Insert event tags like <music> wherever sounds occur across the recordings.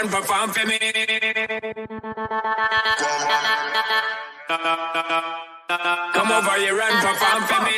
and perform for me. Come over here and perform for me.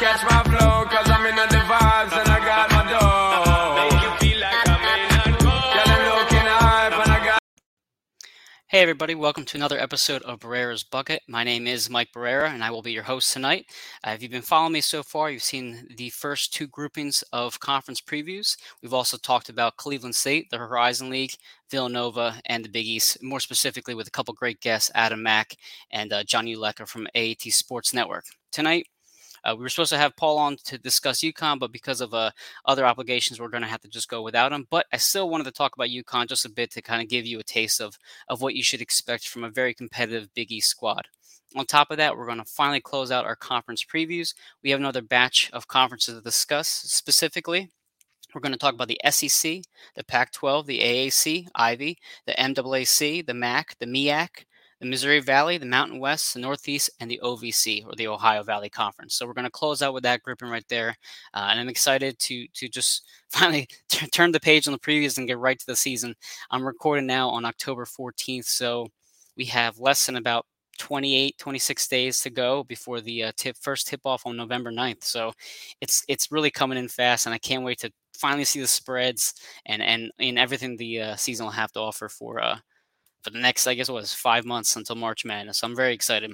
Catch my flow. Cause I'm in the vibes and I got my dough. Make you feel like I'm in control. Yeah, I'm looking hype and I got. Hey, everybody, welcome to another episode of Barrera's Bucket. My name is Mike Barrera, and I will be your host tonight. Uh, if you've been following me so far, you've seen the first two groupings of conference previews. We've also talked about Cleveland State, the Horizon League, Villanova, and the Big East, more specifically with a couple great guests, Adam Mack and uh, John Ulecker from AAT Sports Network. Tonight, uh, we were supposed to have Paul on to discuss UConn, but because of uh, other obligations, we're going to have to just go without him. But I still wanted to talk about UConn just a bit to kind of give you a taste of of what you should expect from a very competitive Big East squad. On top of that, we're going to finally close out our conference previews. We have another batch of conferences to discuss. Specifically, we're going to talk about the SEC, the Pac 12, the AAC, Ivy, the MAAC, the MAC, the MEAC, the Missouri Valley, the Mountain West, the Northeast, and the OVC, or the Ohio Valley Conference. So we're going to close out with that grouping right there. Uh, and I'm excited to to just <laughs> finally t- turn the page on the previews and get right to the season. I'm recording now on October 14th, so we have less than about 28 26 days to go before the uh, tip first tip off on November 9th so it's it's really coming in fast and I can't wait to finally see the spreads and and and everything the uh, season will have to offer for uh for the next I guess it was 5 months until March Madness so I'm very excited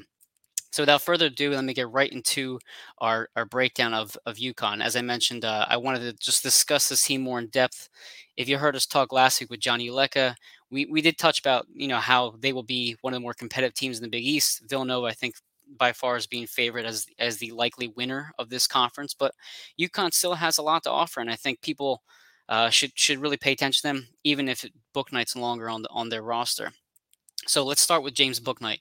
so without further ado, let me get right into our, our breakdown of, of UConn. As I mentioned, uh, I wanted to just discuss this team more in depth. If you heard us talk last week with Johnny Uleka, we, we did touch about you know how they will be one of the more competitive teams in the Big East. Villanova, I think, by far is being favored as as the likely winner of this conference, but UConn still has a lot to offer, and I think people uh, should should really pay attention to them, even if Bouknight's no longer on the, on their roster. So let's start with James Book Bouknight.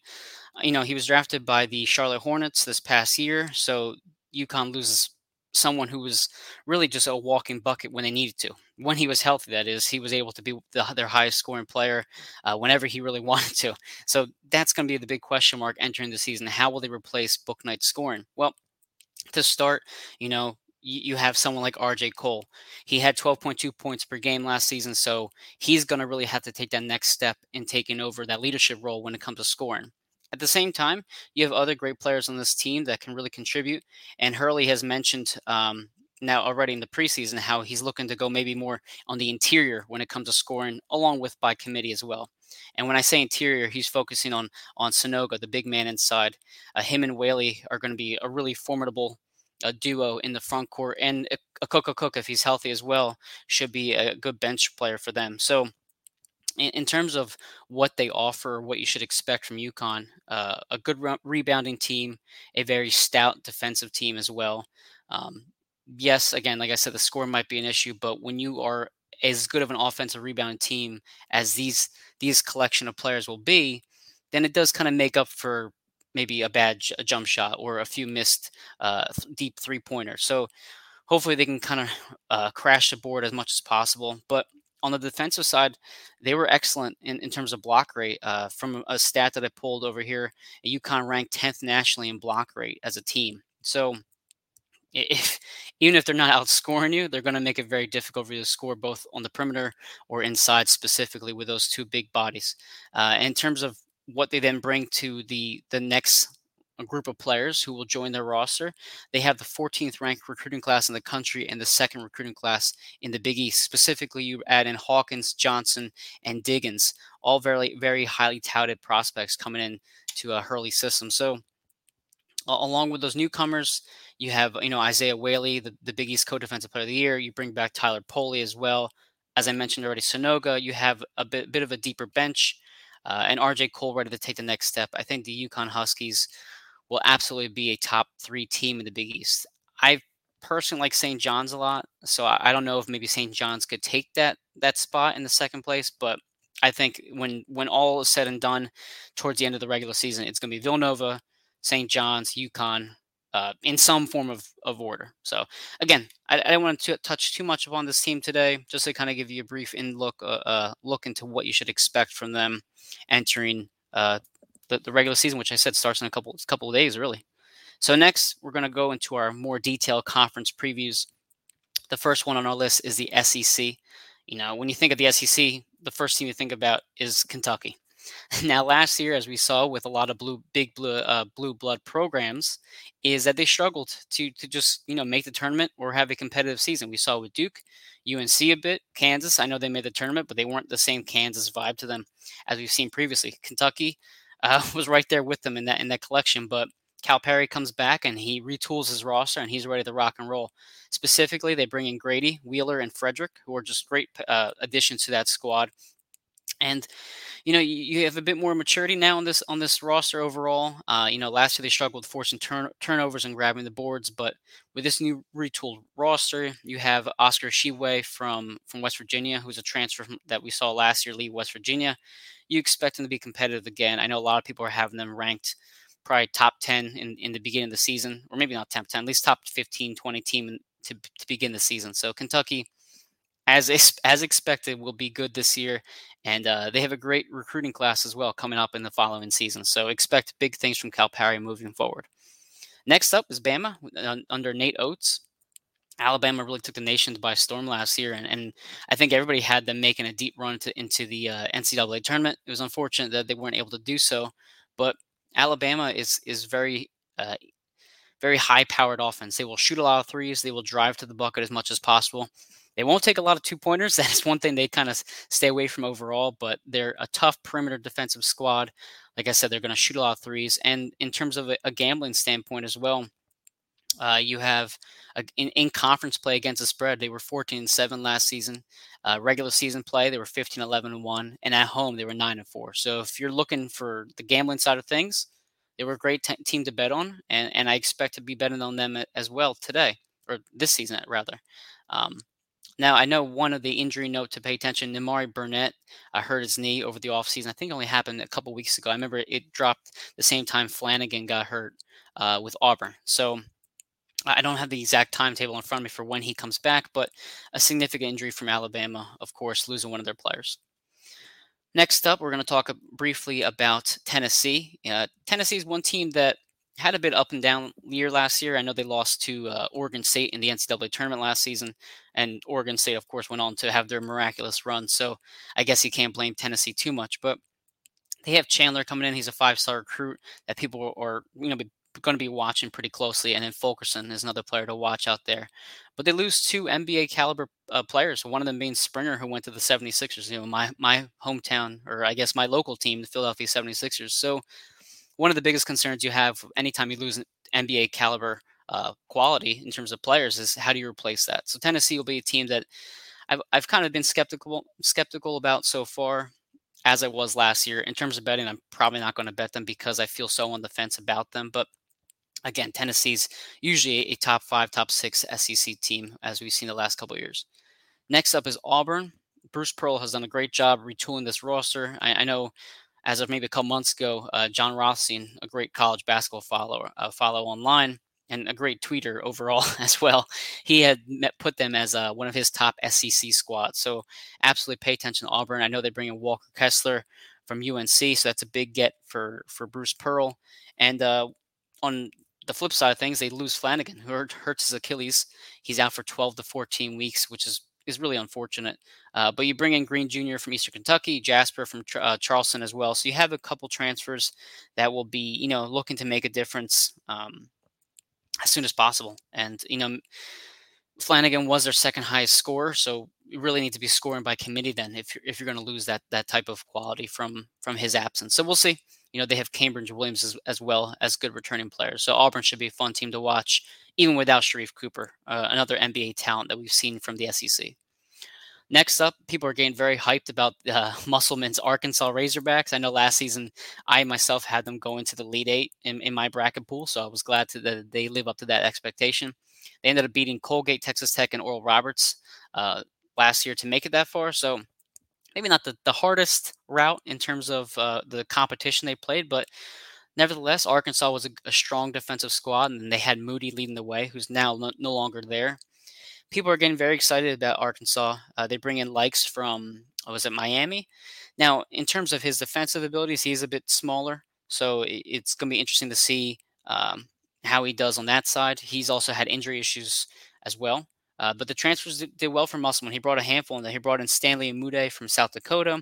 You know, he was drafted by the Charlotte Hornets this past year, so UConn loses someone who was really just a walking bucket when they needed to. When he was healthy, that is, he was able to be the, their highest scoring player uh, whenever he really <laughs> wanted to. So that's going to be the big question mark entering the season. How will they replace Book Bouknight's scoring? Well, to start, you know, you have someone like RJ Cole. He had 12.2 points per game last season, so he's going to really have to take that next step in taking over that leadership role when it comes to scoring. At the same time, you have other great players on this team that can really contribute. And Hurley has mentioned um, now already in the preseason how he's looking to go maybe more on the interior when it comes to scoring, along with by committee as well. And when I say interior, he's focusing on on Sanogo, the big man inside. Uh, him and Whaley are going to be a really formidable a duo in the front court, and Akok Akok, if he's healthy as well, should be a good bench player for them. So, in, in terms of what they offer, what you should expect from UConn, uh, a good re- rebounding team, a very stout defensive team as well. Um, yes, again, like I said, the score might be an issue, but when you are as good of an offensive rebounding team as these these collection of players will be, then it does kind of make up for maybe a bad jump shot or a few missed uh, deep three pointers. So hopefully they can kind of uh, crash the board as much as possible. But on the defensive side, they were excellent in, in terms of block rate. Uh, from a stat that I pulled over here, UConn ranked 10th nationally in block rate as a team. So if even if they're not outscoring you, they're going to make it very difficult for you to score both on the perimeter or inside, specifically with those two big bodies. Uh, in terms of what they then bring to the the next uh, group of players who will join their roster. They have the 14th ranked recruiting class in the country and the second recruiting class in the Big East. Specifically, you add in Hawkins, Johnson, and Diggins, all very very highly touted prospects coming in to a Hurley system. So, along with those newcomers, you have you know Isaiah Whaley, the, the Big East co-defensive player of the year. You bring back Tyler Polley as well. As I mentioned already, Sanogo. You have a bit, bit of a deeper bench uh, and RJ Cole ready to take the next step. I think the UConn Huskies will absolutely be a top three team in the Big East. I personally like St. John's a lot, so I, I don't know if maybe St. John's could take that that spot in the second place, but I think when when all is said and done, towards the end of the regular season, it's going to be Villanova, St. John's, UConn, uh, in some form of, of order. So again, I, I don't want to touch too much upon this team today, just to kind of give you a brief in look uh, uh, look into what you should expect from them entering uh, the, the regular season, which I said starts in a couple couple of days, really. So next, we're going to go into our more detailed conference previews. The first one on our list is the SEC. You know, when you think of the SEC, the first team you think about is Kentucky. <laughs> Now, last year, as we saw with a lot of blue, big blue, uh, blue blood programs, is that they struggled to to just you know make the tournament or have a competitive season. We saw with Duke, UNC a bit, Kansas. I know they made the tournament, but they weren't the same Kansas vibe to them as we've seen previously. Kentucky <laughs> uh, was right there with them in that in that collection, but Calipari comes back and he retools his roster and he's ready to rock and roll. Specifically, they bring in Grady, Wheeler, and Frederick, who are just great uh, additions to that squad. And you know, you, have a bit more maturity now on this on this roster overall. Uh, you know, last year they struggled with forcing turn, turnovers and grabbing the boards, but with this new retooled roster, you have Oscar Tshiebwe from from West Virginia, who's a transfer from, that we saw last year leave West Virginia. You expect them to be competitive again. I know a lot of people are having them ranked probably top 10 in, in the beginning of the season, or maybe not top 10, at least top 15, 20 team to, to begin the season. So Kentucky, as as expected, will be good this year, and uh, they have a great recruiting class as well coming up in the following season. So expect big things from Calipari moving forward. Next up is Bama under Nate Oats. Alabama really took the nation by storm last year, and, and I think everybody had them making a deep run to, into the uh, NCAA tournament. It was unfortunate that they weren't able to do so, but Alabama is is very uh, very high powered offense. They will shoot a lot of threes. They will drive to the bucket as much as possible. They won't take a lot of two pointers. <laughs> That is one thing they kind of stay away from overall, but they're a tough perimeter defensive squad. Like I said, they're going to shoot a lot of threes. And in terms of a, a gambling standpoint as well, uh, you have a, in, in, conference play against the spread, they were 14 and 7 last season. Uh, regular season play, they were 15, 11 and 1. And at home, they were 9 and 4. So if you're looking for the gambling side of things, they were a great t- team to bet on. And, and I expect to be betting on them as well today, or this season, rather. Um, now, I know one of the injury note to pay attention, Nimari Burnett uh, hurt his knee over the offseason. I think it only happened a couple weeks ago. I remember it dropped the same time Flanigan got hurt uh, with Auburn. So I don't have the exact timetable in front of me for when he comes back, but a significant injury from Alabama, of course, losing one of their players. Next up, we're going to talk briefly about Tennessee. Uh, Tennessee is one team that had a bit up and down year last year. I know they lost to uh, Oregon State in the NCAA tournament last season, and Oregon State, of course, went on to have their miraculous run. So I guess you can't blame Tennessee too much. But they have Chandler coming in; he's a five-star recruit that people are, you know, going to be watching pretty closely. And then Fulkerson is another player to watch out there. But they lose two NBA caliber uh, players. One of them being Springer, who went to the 76ers, you know, my my hometown, or I guess my local team, the Philadelphia 76ers. So one of the biggest concerns you have anytime you lose an NBA caliber uh, quality in terms of players is how do you replace that? So Tennessee will be a team that I've, I've kind of been skeptical skeptical about so far, as I was last year. In terms of betting, I'm probably not going to bet them because I feel so on the fence about them. But again, Tennessee's usually a top five, top six SEC team, as we've seen the last couple years. Next up is Auburn. Bruce Pearl has done a great job retooling this roster. I, I know as of maybe a couple months ago, uh, Jon Rothstein, a great college basketball follower, uh, follow online and a great tweeter overall <laughs> as well. He had met, put them as uh, one of his top SEC squads. So absolutely pay attention to Auburn. I know they bring in Walker Kessler from UNC, so that's a big get for for Bruce Pearl. And uh, on the flip side of things, they lose Flanigan, who hurts his Achilles. He's out for 12 to 14 weeks, which is is really unfortunate. Uh, but you bring in Green Jr. from Eastern Kentucky, Jasper from uh, Charleston as well. So you have a couple transfers that will be, you know, looking to make a difference um, as soon as possible. And you know, Flanigan was their second highest scorer, so you really need to be scoring by committee then if you're, if you're going to lose that that type of quality from from his absence. So we'll see. You know, they have Cambridge Williams as, as well as good returning players. So Auburn should be a fun team to watch, even without Sharife Cooper, uh, another NBA talent that we've seen from the SEC. Next up, people are getting very hyped about uh, <laughs> Musselman's Arkansas Razorbacks. I know last season I myself had them go into the Elite Eight in, in my bracket pool, so I was glad to, that they live up to that expectation. They ended up beating Colgate, Texas Tech, and Oral Roberts uh, last year to make it that far. So maybe not the, the hardest route in terms of uh, the competition they played, but nevertheless, Arkansas was a, a, strong defensive squad, and they had Moody leading the way, who's now no, no longer there. People are getting very excited about Arkansas. Uh, they bring in Lykes from, was it Miami? Now, in terms of his defensive abilities, he's a bit smaller, so it's going to be interesting to see um, how he does on that side. He's also had injury issues as well. Uh, but the transfers did, did, well for Musselman. He brought a handful in there. He brought in Stanley Umude from South Dakota,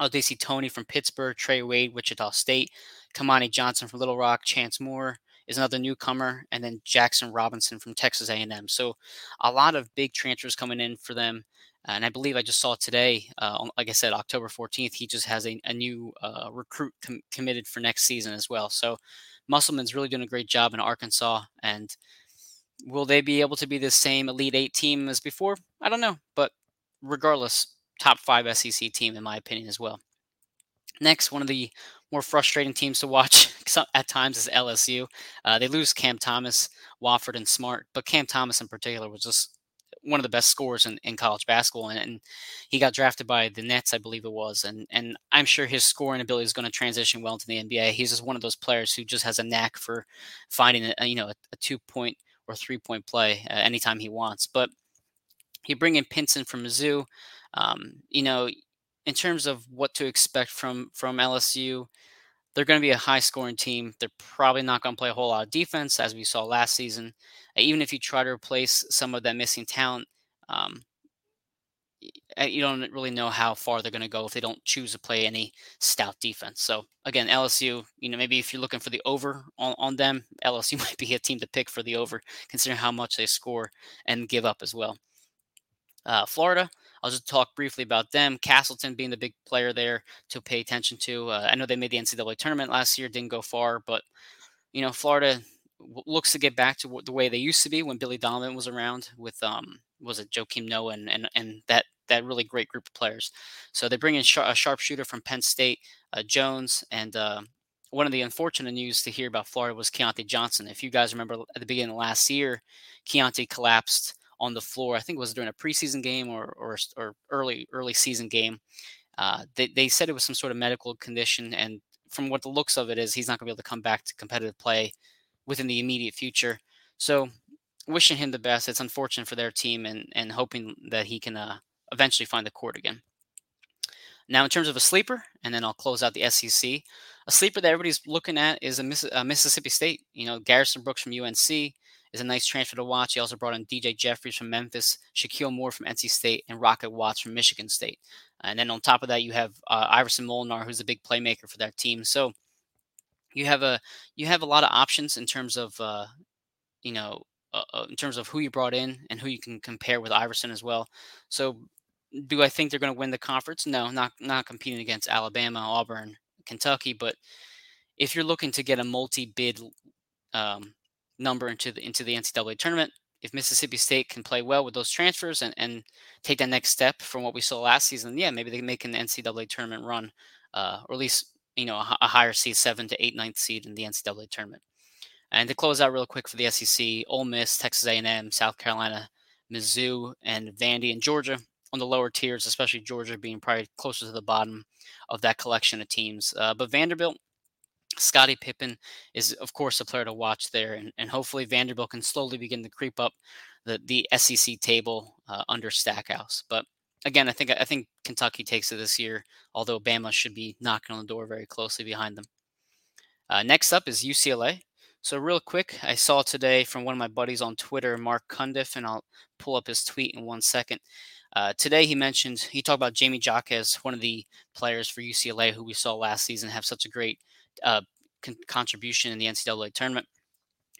Au'Diese Toney from Pittsburgh, Trey Wade, Wichita State, Kamani Johnson from Little Rock, Chance Moore is another newcomer, and then Jaxson Robinson from Texas A&M. So a lot of big transfers coming in for them. And I believe I just saw today, uh, like I said, October 14th, he just has a, a new uh, recruit com- committed for next season as well. So Musselman's really doing a great job in Arkansas. And will they be able to be the same Elite Eight team as before? I don't know. But regardless, top five SEC team, in my opinion, as well. Next, one of the more frustrating teams to watch <laughs> at times is LSU. Uh, they lose Cam Thomas, Watford, and Smart, but Cam Thomas in particular was just one of the best scorers in, in college basketball, and, and, he got drafted by the Nets, I believe it was, and and I'm sure his scoring ability is going to transition well into the NBA. He's just one of those players who just has a knack for finding a, you know a, a two point or three point play uh, anytime he wants. But you bring in Pinson from Mizzou, um, you know, in terms of what to expect from from LSU. They're going to be a high scoring team. They're probably not going to play a whole lot of defense, as we saw last season even if you try to replace some of that missing talent, um, you don't really know how far they're going to go if they don't choose to play any stout defense. So again, LSU, you know, maybe if you're looking for the over on, on them, <laughs> LSU might be a team to pick for the over, considering how much they score and give up as well. Uh, Florida, I'll just talk briefly about them. Castleton being the big player there to pay attention to. Uh, I know they made the NCAA tournament last year, didn't go far, but you know, Florida looks to get back to the way they used to be when Billy Donovan was around with um was it Joakim Noah and and, and that that really great group of players. So they bring in a sharpshooter from Penn State, uh, Jones, and uh, one of the unfortunate news to hear about Florida was Keyontae Johnson. If you guys remember at the beginning of last year, Keyontae collapsed on the floor. I think it was during a preseason game or or, or early early season game. Uh, they, they said it was some sort of medical condition, and from what the looks of it is, he's not going to be able to come back to competitive play within the immediate future. So, wishing him the best. It's unfortunate for their team, and and hoping that he can uh, eventually find the court again. Now, in terms of a sleeper, and then I'll close out the SEC. A sleeper that everybody's looking at is a, Miss, a Mississippi State. You know, Garrison Brooks from UNC is a nice transfer to watch. He also brought in DJ Jeffries from Memphis, Shakeel Moore from NC State, and Rocket Watts from Michigan State. And then on top of that, you have uh, Iverson Molinar, who's a big playmaker for that team. So you have a you have a lot of options in terms of uh, you know uh, uh, in terms of who you brought in and who you can compare with Iverson as well. So, do I think they're going to win the conference? No, not not competing against Alabama, Auburn, Kentucky. But if you're looking to get a multi-bid um, number into the into the NCAA tournament, if Mississippi State can play well with those transfers and, and take that next step from what we saw last season, yeah, maybe they can make an NCAA tournament run, uh, or at least you know a, a higher seed, seven to eight, ninth seed in the NCAA tournament. And to close out real quick for the SEC, Ole Miss, Texas A&M, South Carolina, Mizzou, and Vandy and Georgia on the lower tiers, especially Georgia being probably closer to the bottom of that collection of teams. Uh, but Vanderbilt, Scottie Pippen is, of course, a player to watch there, and, and hopefully Vanderbilt can slowly begin to creep up the the SEC table uh, under Stackhouse. But again, I think I think Kentucky takes it this year, although Bama should be knocking on the door very closely behind them. Uh, next up is UCLA. So real quick, I saw today from one of my buddies on Twitter, Mark Cundiff, and I'll pull up his tweet in one second. Uh, today he mentioned he talked about Jaime Jaquez, one of the players for UCLA who we saw last season have such a great uh, con- contribution in the NCAA tournament.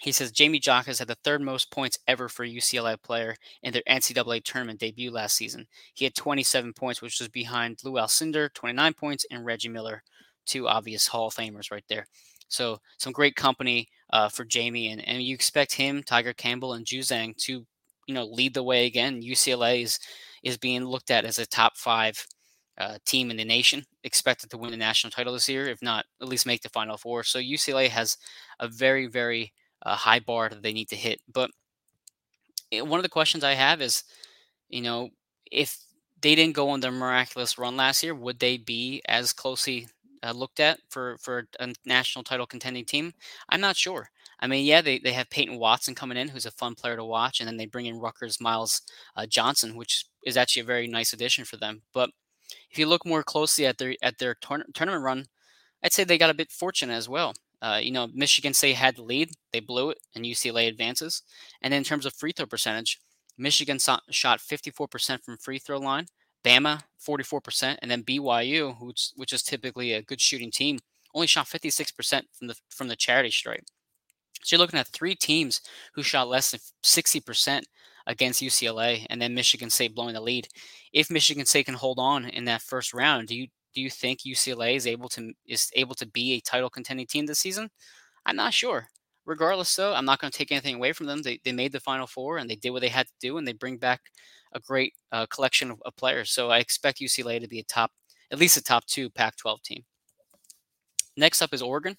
He says Jaime Jaquez had the third most points ever for a UCLA player in their NCAA tournament debut last season. He had 27 points, which was behind Lou Alcindor, 29 points, and Reggie Miller, two obvious Hall of Famers right there. So some great company uh, for Jaime, and, and you expect him, Tiger Campbell, and Juzang to you know lead the way again. UCLA is is being looked at as a top five uh, team in the nation, expected to win the national title this year, if not at least make the Final Four. So UCLA has a very very a high bar that they need to hit. But eh, one of the questions I have is, you know, if they didn't go on their miraculous run last year, would they be as closely uh, looked at for for a national title contending team? I'm not sure. I mean, yeah, they, they have Peyton Watson coming in, who's a fun player to watch, and then they bring in Rutgers Myles uh, Johnson, which is actually a very nice addition for them. But if you look more closely at their at their tour- tournament run, I'd say they got a bit fortunate as well. Uh, you know, Michigan State had the lead, they blew it, and UCLA advances. And in terms of free throw percentage, Michigan shot 54% from free throw line, Bama 44%, and then BYU, which which is typically a good shooting team, only shot 56% from the from the charity stripe. So you're looking at three teams who shot less than 60% against UCLA, and then Michigan State blowing the lead. If Michigan State can hold on in that first round, do you do you think UCLA is able to is able to be a title contending team this season? I'm not sure. Regardless, though, I'm not going to take anything away from them. They, they made the Final Four and they did what they had to do, and they bring back a great uh, collection of, of players. So I expect UCLA to be a top, at least a top two Pac-12 team. Next up is Oregon.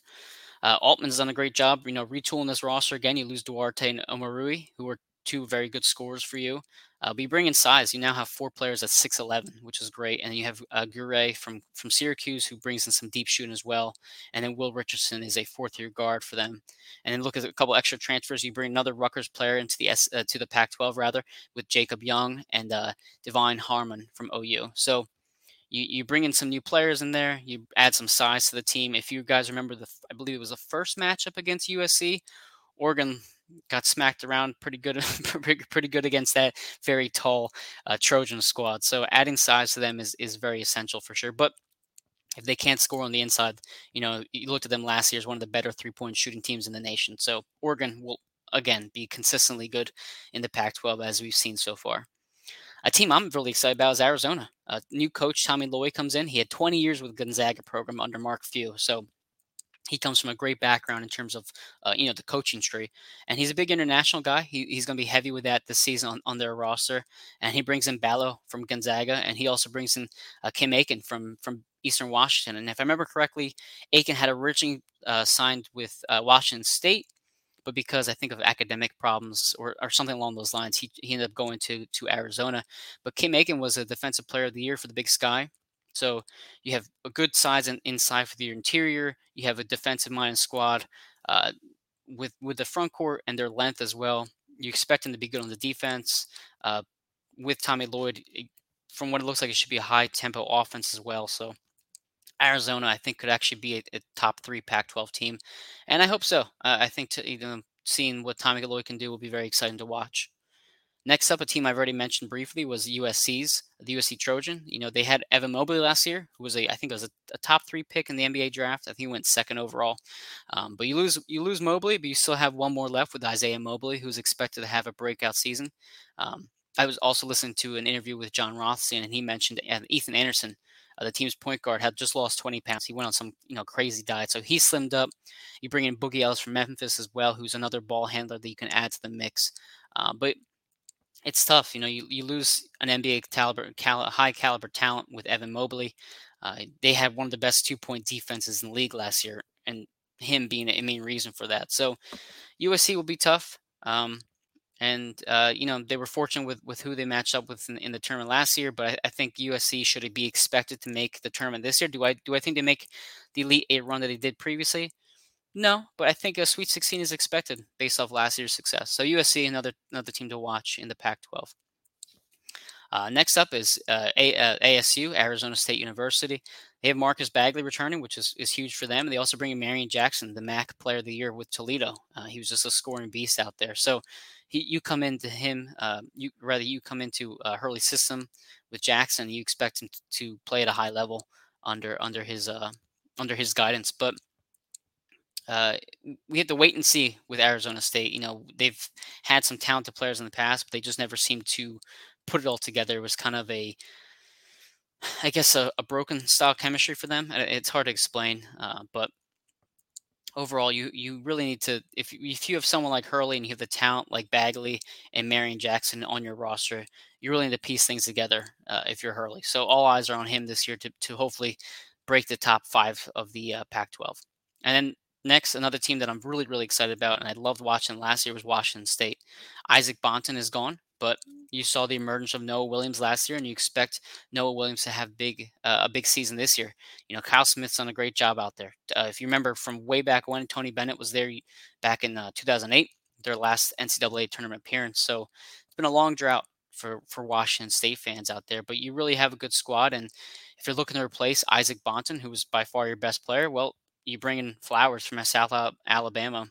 Uh, Altman's done a great job, you know, retooling this roster again. You lose Duarte and Omoruyi, who are two very good scores for you. Uh, but you bring in size. You now have four players at 6'11, which is great. And you have uh, Guerrier from, from Syracuse, who brings in some deep shooting as well. And then Will Richardson is a fourth year guard for them. And then look at a couple extra transfers. You bring another Rutgers player into the S, uh, to the Pac 12, rather, with Jacob Young and uh, De'Vion Harmon from OU. So you, you bring in some new players in there. You add some size to the team. If you guys remember, the I believe it was the first matchup against USC, Oregon got smacked around pretty good, <laughs> pretty good against that very tall uh, Trojan squad. So adding size to them is is very essential for sure. But if they can't score on the inside, you know, you looked at them last year as one of the better three point shooting teams in the nation. So Oregon will again be consistently good in the Pac-12 as we've seen so far. A team I'm really excited about is Arizona. A new coach Tommy Lloyd comes in. He had 20 years with Gonzaga program under Mark Few, so he comes from a great background in terms of uh, you know the coaching tree and he's a big international guy he, he's going to be heavy with that this season on, on, their roster and he brings in Ballo from gonzaga and he also brings in uh, kim aiken from from eastern washington and if i remember correctly aiken had originally uh, signed with uh, washington state but because I think of academic problems or, or something along those lines, he, he ended up going to to Arizona. But Kim Aiken was a defensive player of the year for the Big Sky, so you have a good size and inside for the interior. You have a defensive minded squad uh, with with the front court and their length as well. You expect them to be good on the defense. Uh, with Tommy Lloyd, from what it looks like, it should be a high tempo offense as well. So Arizona, I think, could actually be a, a top three Pac-12 team, and I hope so. Uh, I think to, know, seeing what Tommy Lloyd can do will be very exciting to watch. Next up, a team I've already mentioned briefly was USC's, the USC Trojan. You know, they had Evan Mobley last year, who was a, I think it was a, a top three pick in the NBA draft. I think he went second overall. Um, but you lose, you lose Mobley, but you still have one more left with Isaiah Mobley, who's expected to have a breakout season. Um, I was also listening to an interview with Jon Rothstein, and he mentioned Ethan Anderson, uh, the team's point guard, had just lost 20 pounds. He went on some, you know, crazy diet, so he slimmed up. You bring in Boogie Ellis from Memphis as well, who's another ball handler that you can add to the mix. Uh, but it's tough. You know, you, you lose an NBA caliber, cal- high caliber talent with Evan Mobley. Uh, they had one of the best two point defenses in the league last year, and him being a main reason for that. So USC will be tough. Um, and uh, you know they were fortunate with, with who they matched up with in, in the tournament last year, but I, I, think USC should be expected to make the tournament this year. Do I do I think they make the Elite Eight run that they did previously? No, but I think a Sweet 16 is expected based off last year's success. So USC, another another team to watch in the Pac-12. Uh, next up is uh, a, uh, ASU, Arizona State University. They have Marcus Bagley returning, which is, is huge for them. They also bring in Marreon Jackson, the MAC Player of the Year with Toledo. Uh, he was just a scoring beast out there. So he, you come into him, uh, you rather you come into uh, Hurley's system with Jackson. You expect him to play at a high level under under his under his guidance, but uh, we have to wait and see with Arizona State. You know, they've had some talented players in the past, but they just never seem to put it all together. It was kind of a, I guess, a, a broken style chemistry for them. It's hard to explain, uh, but overall, you you really need to if if you have someone like Hurley and you have the talent like Bagley and Marreon Jackson on your roster, you really need to piece things together uh, if you're Hurley. So all eyes are on him this year to to hopefully break the top five of the uh, Pac-12. And then Next, another team that I'm really, really excited about, and I loved watching last year was Washington State. Isaac Bonton is gone, but you saw the emergence of Noah Williams last year, and you expect Noah Williams to have big uh, a big season this year. You know, Kyle Smith's done a great job out there. Uh, if you remember from way back when Tony Bennett was there back in uh, 2008, their last NCAA tournament appearance. So it's been a long drought for for Washington State fans out there, but you really have a good squad. And if you're looking to replace Isaac Bonton, who was by far your best player, well, you bring in Flowers from South Alabama,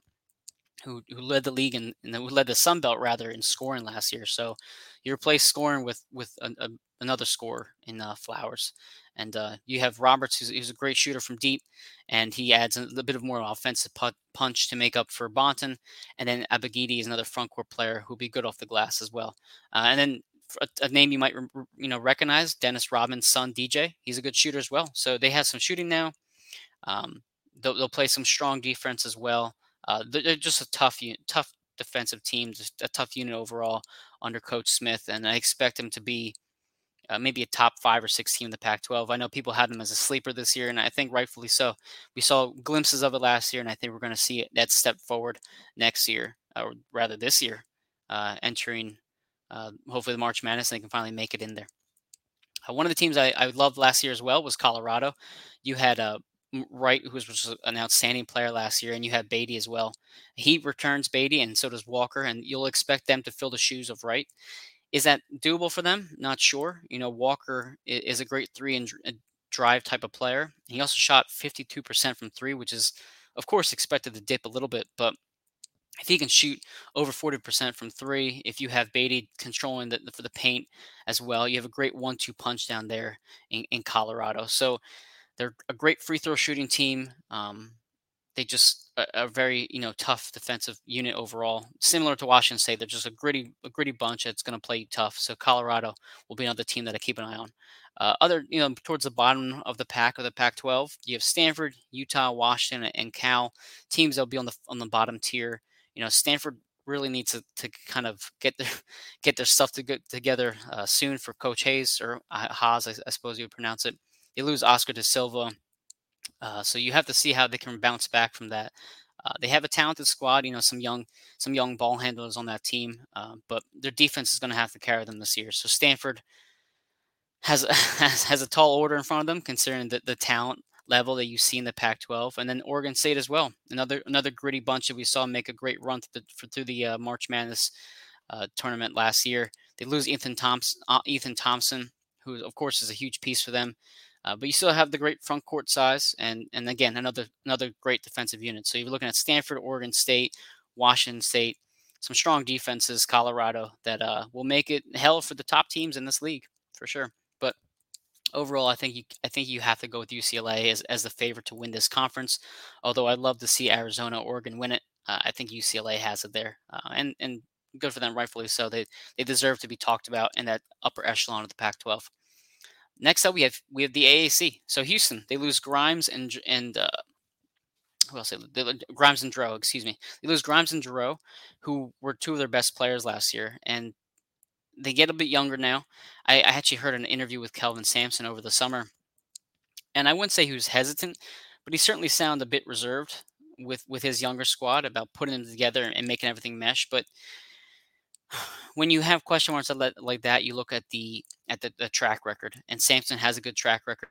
who who led the league and who led the Sun Belt rather in scoring last year. So you replace scoring with with a, a, another scorer in uh, Flowers, and uh, you have Roberts, who's, who's, a great shooter from deep, and he adds a, a bit of more offensive punch to make up for Bonton. And then Abogidi is another front court player who'll be good off the glass as well. Uh, and then a, a, name you might you know recognize, Dennis Rodman's son, DJ. He's a good shooter as well. So they have some shooting now. Um, they'll, they'll, play some strong defense as well. Uh, they're just a tough, tough defensive team, just a tough unit overall under Coach Smith, and I expect him to be uh, maybe a top five or six team in the Pac-12. I know people had them as a sleeper this year, and I think rightfully so. We saw glimpses of it last year, and I think we're going to see that step forward next year, or rather this year, uh, entering uh, hopefully the March Madness, and they can finally make it in there. Uh, one of the teams I, I loved last year as well was Colorado. You had uh, Wright, who was, an outstanding player last year, and you have Battey as well. He returns Battey, and so does Walker, and you'll expect them to fill the shoes of Wright. Is that doable for them? Not sure. You know, Walker is a great three and uh, drive type of player. He also shot 52% from three, which is, of course, expected to dip a little bit, but if he can shoot over 40% from three, if you have Battey controlling the, for the paint as well, you have a great one-two punch down there in, in Colorado. So they're a great free throw shooting team. Um, they just a, a, very you know tough defensive unit overall, similar to Washington State. They're just a gritty a gritty bunch that's going to play tough. So Colorado will be another team that I keep an eye on. Uh, other you know towards the bottom of the pack of the Pac-12, you have Stanford, Utah, Washington, and Cal teams that'll be on the on the bottom tier. You know Stanford really needs to, to kind of get their <laughs> get their stuff to get together uh, soon for Coach Hayes or uh, Haase, I, I suppose you would pronounce it. They lose Oscar da Silva. Uh, so you have to see how they can bounce back from that. Uh, they have a talented squad, you know, some young, some young ball handlers on that team, uh, but their defense is going to have to carry them this year. So Stanford has, <laughs> has has a tall order in front of them, considering the, the talent level that you see in the Pac-12, and then Oregon State as well. Another another gritty bunch that we saw make a great run through the, through the uh, March Madness uh, tournament last year. They lose Ethan Thompson, uh, Ethan Thompson, who of course is a huge piece for them. Uh, but you still have the great front court size, and and again another another great defensive unit. So you're looking at Stanford, Oregon State, Washington State, some strong defenses, Colorado that uh, will make it hell for the top teams in this league for sure. But overall, I think you I think you have to go with UCLA as as the favorite to win this conference. Although I'd love to see Arizona, Oregon win it. Uh, I think UCLA has it there, uh, and and good for them, rightfully so. They they deserve to be talked about in that upper echelon of the Pac-12. Next up, we have we have the AAC. So Houston, they lose Grimes and and uh, who else? They, Grimes and Dro, excuse me. They lose Grimes and Dro, who were two of their best players last year, and they get a bit younger now. I, I actually heard an interview with Kelvin Sampson over the summer, and I wouldn't say he was hesitant, but he certainly sounded a bit reserved with with his younger squad about putting them together and making everything mesh. But when you have question marks like that, you look at the at the, the track record, and Sampson has a good track record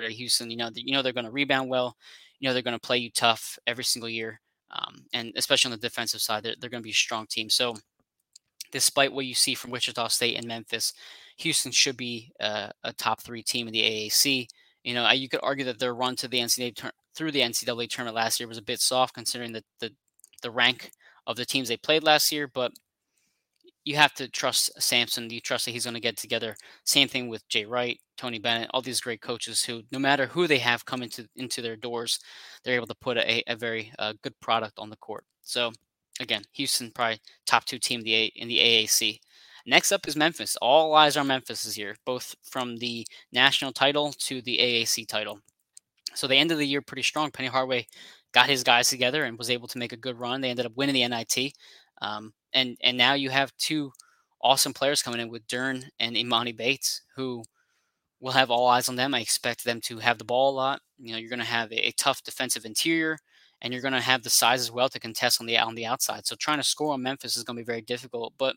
at Houston. You know, you know they're going to rebound well. You know they're going to play you tough every single year, um, and especially on the defensive side, they're, they're going to be a strong team. So, despite what you see from Wichita State and Memphis, Houston should be uh, a top three team in the AAC. You know, you could argue that their run to the NCAA through the NCAA tournament last year was a bit soft, considering the the, the rank of the teams they played last year, but you have to trust Sampson. You trust that he's going to get together. Same thing with Jay Wright, Tony Bennett, all these great coaches who, no matter who they have come into into their doors, they're able to put a, a very uh, good product on the court. So again, Houston probably top two team in the, in the AAC. Next up is Memphis. All eyes on Memphis this year, both from the national title to the AAC title. So they ended the year pretty strong. Penny Hardaway got his guys together and was able to make a good run. They ended up winning the NIT. Um, and and now you have two awesome players coming in with Duren and Emoni Bates, who will have all eyes on them. I expect them to have the ball a lot. You know, you're going to have a, a, tough defensive interior, and you're going to have the size as well to contest on the on the outside. So trying to score on Memphis is going to be very difficult. But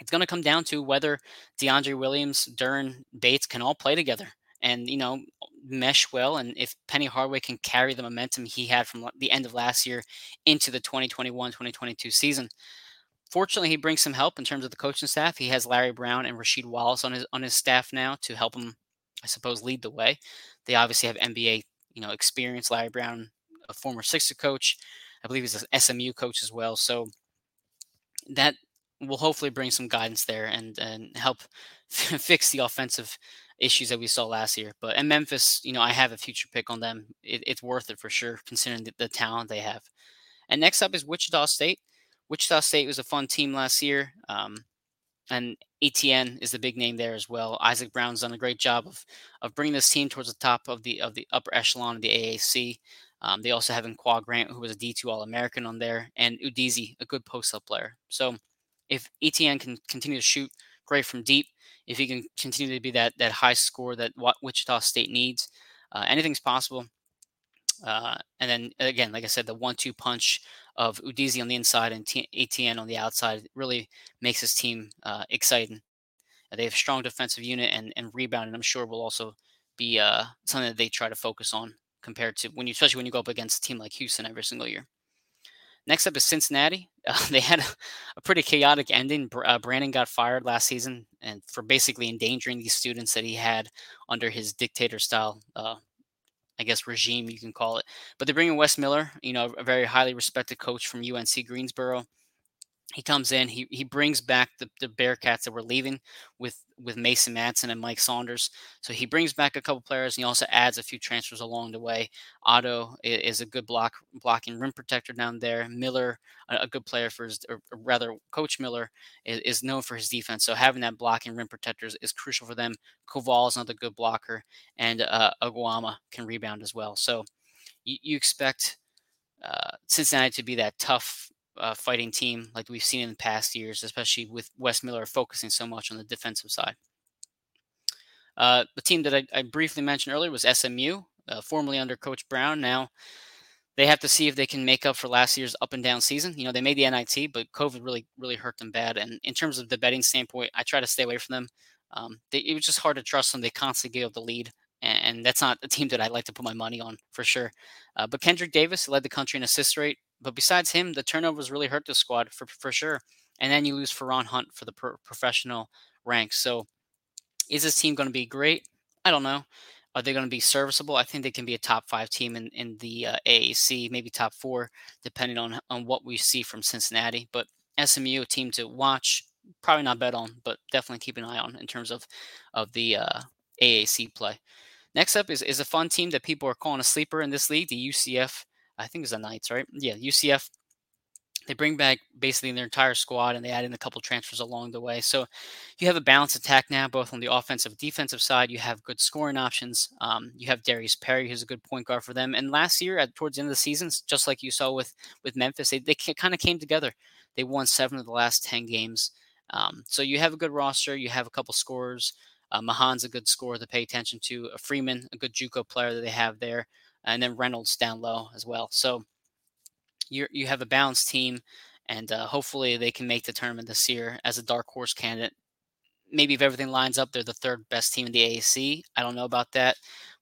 it's going to come down to whether DeAndre Williams, Duren, Bates can all play together and you know mesh well. And if Penny Hardaway can carry the momentum he had from the end of last year into the 2021-2022 season, fortunately he brings some help in terms of the coaching staff. He has Larry Brown and Rasheed Wallace on his on his staff now to help him, I suppose, lead the way. They obviously have NBA you know experience. Larry Brown, a former Sixer coach, I believe he's an SMU coach as well. So that will hopefully bring some guidance there and and help <laughs> fix the offensive issues that we saw last year. But in Memphis, you know, I have a future pick on them. It, it's worth it for sure, considering the, the, talent they have. And next up is Wichita State. Wichita State was a fun team last year. Um, and Etienne is the big name there as well. Isaac Brown's done a great job of of bringing this team towards the top of the of the upper echelon of the AAC. Um, they also have in Qua Grant, who was a D2 All American on there, and Udeze, a good post up player. So if Etienne can continue to shoot great from deep, if he can continue to be that that high score that Wichita State needs, uh, anything's possible. Uh, and then again, like I said, the one-two punch of Udeze on the inside and T- Etienne on the outside really makes his team uh, exciting. They have a strong defensive unit and, and rebound, and I'm sure will also be uh, something that they try to focus on compared to when you, especially when you go up against a team like Houston every single year. Next up is Cincinnati. <laughs> Uh, they had a, a, pretty chaotic ending. Uh, Brannen got fired last season and for basically endangering these students that he had under his dictator style, uh, I guess, regime, you can call it. But they bring in Wes Miller, you know, a very highly respected coach from UNC Greensboro he comes in, he he brings back the, the Bearcats that were leaving with with Mason Madsen and Mike Saunders. So he brings back a couple players and he also adds a few transfers along the way. Otto is a good block blocking rim protector down there. Miller, a, good player for his, or rather, Coach Miller is, is, known for his defense. So having that blocking rim protectors is crucial for them. Koval is another good blocker, and uh, Oguama can rebound as well. So you, you expect uh, Cincinnati to be that tough uh, fighting team like we've seen in the past years, especially with Wes Miller focusing so much on the defensive side. Uh, the team that I, I, briefly mentioned earlier was SMU, uh, formerly under Coach Brown. Now they have to see if they can make up for last year's up and down season. You know, they made the NIT, but COVID really, really hurt them bad. And in terms of the betting standpoint, I try to stay away from them. Um, they, it was just hard to trust them. They constantly gave up the lead, and that's not a team that I like to put my money on for sure. Uh, but Kendrick Davis led the country in assist rate, but besides him, the turnovers really hurt the squad for for sure. And then you lose Feron Hunt for the pro- professional ranks. So, is this team going to be great? I don't know. Are they going to be serviceable? I think they can be a top five team in in the uh, AAC, maybe top four, depending on on what we see from Cincinnati. But SMU, a team to watch, probably not bet on, but definitely keep an eye on in terms of of the uh, AAC play. Next up is, is a fun team that people are calling a sleeper in this league, the UCF I think it's the Knights, right? Yeah, UCF. They bring back basically their entire squad and they add in a couple transfers along the way. So you have a balanced attack now, both on the offensive defensive side. You have good scoring options. Um, you have Darius Perry, who's a good point guard for them. And last year, at towards the end of the season, just like you saw with with Memphis, they, they kind of came together. They won seven of the last ten games. Um, so you have a good roster. You have a couple scorers. Uh, Mahan's a good scorer to pay attention to. A Freeman, a good JUCO player that they have there and then Reynolds down low as well. So you you have a balanced team, and uh, hopefully they can make the tournament this year as a dark horse candidate. Maybe if everything lines up, they're the third best team in the AAC. I don't know about that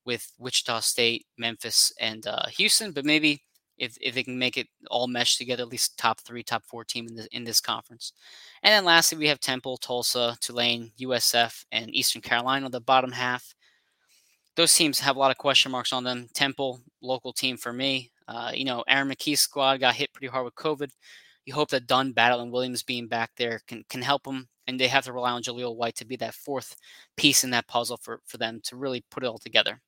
with Wichita State, Memphis, and uh, Houston, but maybe if, if they can make it all mesh together, at least top three, top four team in, the, in this conference. And then lastly, we have Temple, Tulsa, Tulane, USF, and Eastern Carolina, the bottom half those teams have a lot of question marks on them. Temple, local team for me. Uh, you know, Aaron McKie's squad got hit pretty hard with COVID. You hope that Dunn, Battle, and Williams being back there can can help them, and they have to rely on Jahlil White to be that fourth piece in that puzzle for for them to really put it all together.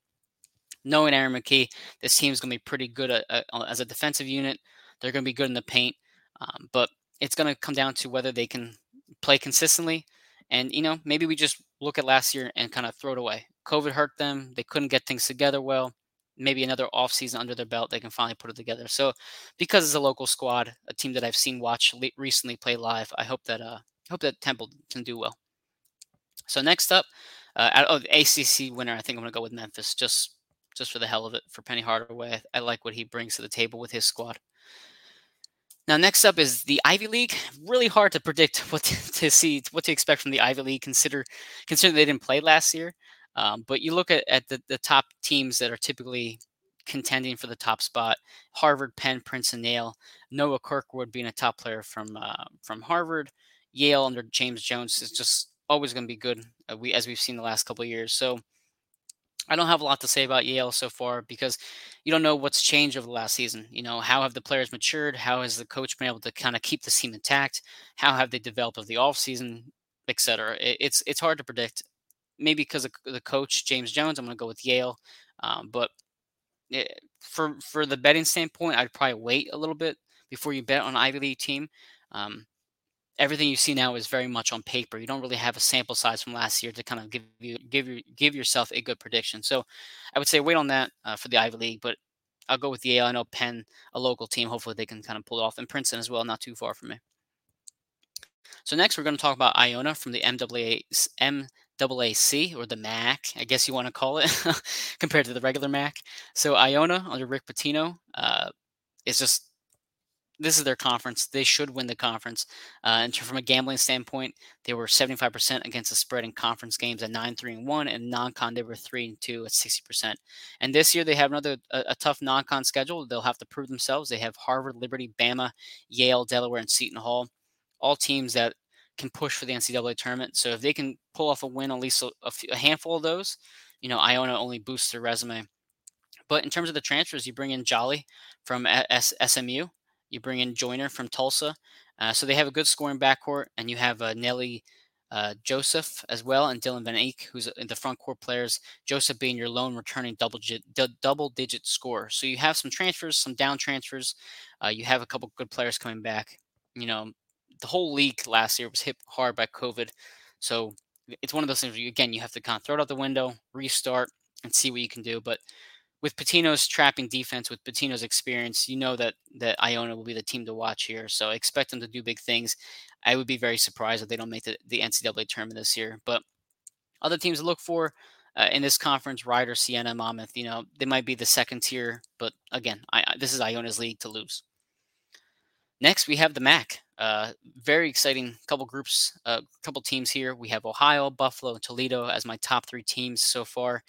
Knowing Aaron McKie, this team is going to be pretty good as a defensive unit. They're going to be good in the paint, um, but it's going to come down to whether they can play consistently. And you know, maybe we just look at last year and kind of throw it away. COVID hurt them. They couldn't get things together well. Maybe another offseason under their belt, they can finally put it together. So, because it's a local squad, a team that I've seen watch recently play live, I hope that uh, hope that Temple can do well. So next up, uh, oh, the ACC winner, I think I'm going to go with Memphis, just just for the hell of it, for Penny Hardaway. I like what he brings to the table with his squad. Now, next up is the Ivy League. Really hard to predict <laughs> what to, to see, what to expect from the Ivy League. Consider, consider they didn't play last year, um, but you look at, at the, the top teams that are typically contending for the top spot: Harvard, Penn, Princeton, Yale. Noah Kirkwood being a top player from uh, from Harvard. Yale under James Jones is just always going to be good. Uh, we as we've seen the last couple years. So I don't have a lot to say about Yale so far because you don't know what's changed over the last season. You know, how have the players matured? How has the coach been able to kind of keep the team intact? How have they developed over the offseason, et cetera? It, it's it's hard to predict. Maybe because of the coach James Jones, I'm going to go with Yale. Um, but it, eh, for for the betting standpoint, I'd probably wait a little bit before you bet on Ivy League team. Um, everything you see now is very much on paper. You don't really have a sample size from last year to kind of give you give you give yourself a good prediction. So I would say wait on that uh, for the Ivy League, but I'll go with Yale. I know Penn, a local team. Hopefully they can kind of pull it off, and Princeton as well, not too far from me. So next we're going to talk about Iona from the MWA, MAAC or the MAC, I guess you want to call it, <laughs> compared to the regular MAC. So Iona under Rick Pitino uh, is just this is their conference. They should win the conference. Uh, and from a gambling standpoint, they were 75% against the spread in conference games at 9 3 and 1, and non con they were 3 and 2 at 60%. And this year they have another a, a tough non con schedule. They'll have to prove themselves. They have Harvard, Liberty, Bama, Yale, Delaware, and Seton Hall, all teams that can push for the NCAA tournament. So if they can pull off a win, at least a, a, few, a handful of those, you know, Iona only boosts their resume. But in terms of the transfers, you bring in Jolly from S- SMU. You bring in Joyner from Tulsa. Uh, so they have a good scoring backcourt, and you have uh, Nelly uh, Joseph as well, and Dylan Van Eyck, who's in the front court players. Joseph being your lone returning double digit, double digit scorer. So you have some transfers, some down transfers. Uh, you have a couple good players coming back. You know, the whole league last year was hit hard by COVID, so it's one of those things. Where you, again, you have to kind of throw it out the window, restart, and see what you can do. But with Pitino's trapping defense, with Pitino's experience, you know that that Iona will be the team to watch here. So expect them to do big things. I would be very surprised if they don't make the, the NCAA tournament this year. But other teams to look for uh, in this conference, Rider, Siena, Monmouth, you know, they might be the second tier. But again, I, this is Iona's league to lose. Next, we have the MAC. Uh, very exciting couple groups, uh, couple teams here. We have Ohio, Buffalo, Toledo as my top three teams so far.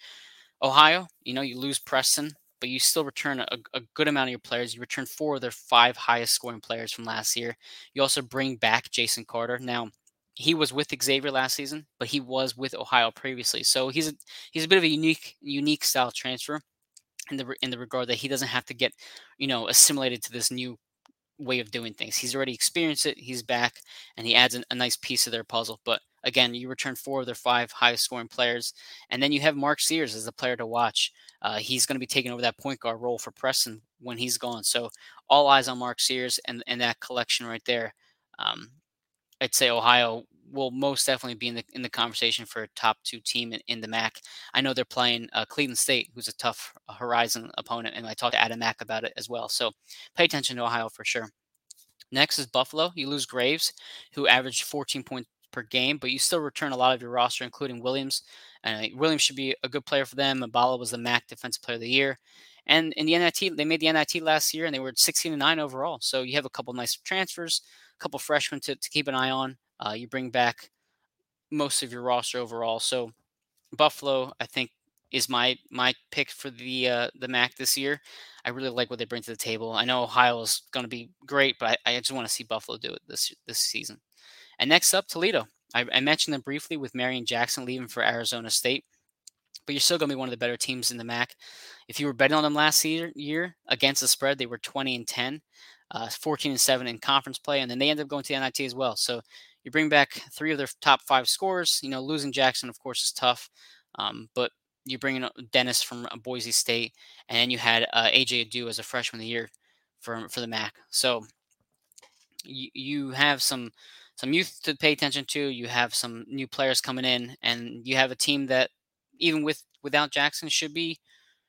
Ohio, you know, you lose Preston, but you still return a, a, good amount of your players. You return four of their five highest scoring players from last year. You also bring back Jason Carter. Now, he was with Xavier last season, but he was with Ohio previously. So he's a, he's a bit of a unique unique style transfer in the in the regard that he doesn't have to get, you know, assimilated to this new way of doing things. He's already experienced it. He's back, and he adds an, a nice piece of their puzzle. But again, you return four of their five highest scoring players, and then you have Mark Sears as the player to watch. Uh, he's going to be taking over that point guard role for Preston when he's gone. So all eyes on Mark Sears and and that collection right there. Um, I'd say Ohio will most definitely be in the in the conversation for a top two team in, in the MAC. I know they're playing uh, Cleveland State, who's a tough Horizon opponent, and I talked to Adam Mack about it as well. So pay attention to Ohio for sure. Next is Buffalo. You lose Graves, who averaged 14 points per game, but you still return a lot of your roster, including Williams. Uh, Williams should be a good player for them. Mballa was the MAC Defensive Player of the Year. And in the NIT, they made the NIT last year, and they were 16 and 9 overall. So you have a couple nice transfers, a couple freshmen to, to keep an eye on. Uh, you bring back most of your roster overall. So Buffalo, I think, is my my pick for the uh, the MAC this year. I really like what they bring to the table. I know Ohio is going to be great, but I, I just want to see Buffalo do it this this season. And next up, Toledo. I, I mentioned them briefly with Marreon Jackson leaving for Arizona State, but you're still going to be one of the better teams in the MAC. If you were betting on them last year, year against the spread, they were 20 and 10, uh, 14 and 7 in conference play, and then they ended up going to the NIT as well. So you bring back three of their top five scores. You know, losing Jackson, of course, is tough, um, but you bring in uh, Dennis from uh, Boise State, and then you had uh, AJ Adu as a freshman of the year for for the MAC. So you you have some some youth to pay attention to. You have some new players coming in, and you have a team that even with without Jackson should be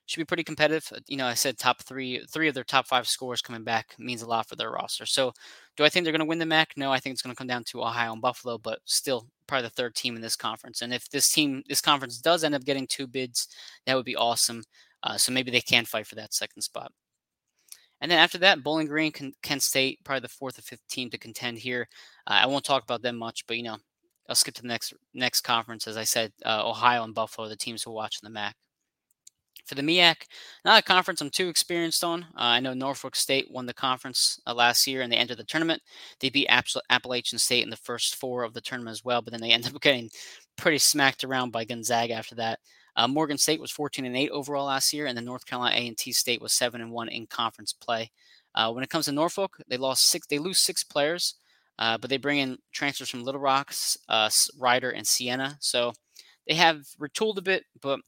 should be pretty competitive. Uh, you know, I said top three, three of their top five scores coming back means a lot for their roster. So, do I think they're going to win the MAC? No, I think it's going to come down to Ohio and Buffalo, but still probably the third team in this conference. And if this team, this conference does end up getting two bids, that would be awesome. Uh, so maybe they can fight for that second spot. And then after that, Bowling Green, Kent State, probably the fourth or fifth team to contend here. Uh, I won't talk about them much, but you know, I'll skip to the next next conference. As I said, uh, Ohio and Buffalo, the teams who watch in the MAC. For the MEAC, not a conference I'm too experienced on. Uh, I know Norfolk State won the conference uh, last year and they entered the tournament. They beat Appalachian State in the first four of the tournament as well, but then they <laughs> ended up getting pretty smacked around by Gonzaga after that. Uh, Morgan State was 14 and 8 overall last year, and then North Carolina A&T State was 7 and 1 in conference play. Uh, when it comes to Norfolk, they lost six. They lose six players, uh, but they bring in transfers from Little Rocks, uh, Rider, and Siena. So they have retooled a bit, but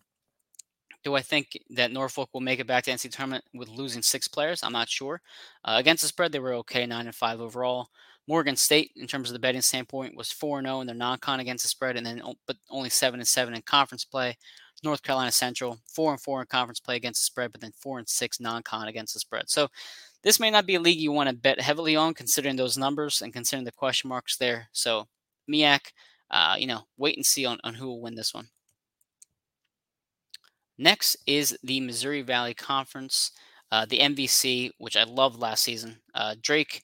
do I think that Norfolk will make it back to NC tournament with losing six players? I'm not sure. Uh, against the spread, they were okay, nine and five overall. Morgan State, in terms of the betting standpoint, was four and zero in their non-con against the spread, and then but only seven and seven in conference play. North Carolina Central, four and four in conference play against the spread, but then four and six non-con against the spread. So this may not be a league you want to bet heavily on, considering those numbers and considering the question marks there. So MEAC, uh, you know, wait and see on, on who will win this one. Next is the Missouri Valley Conference, uh, the MVC, which I loved last season. Uh, Drake,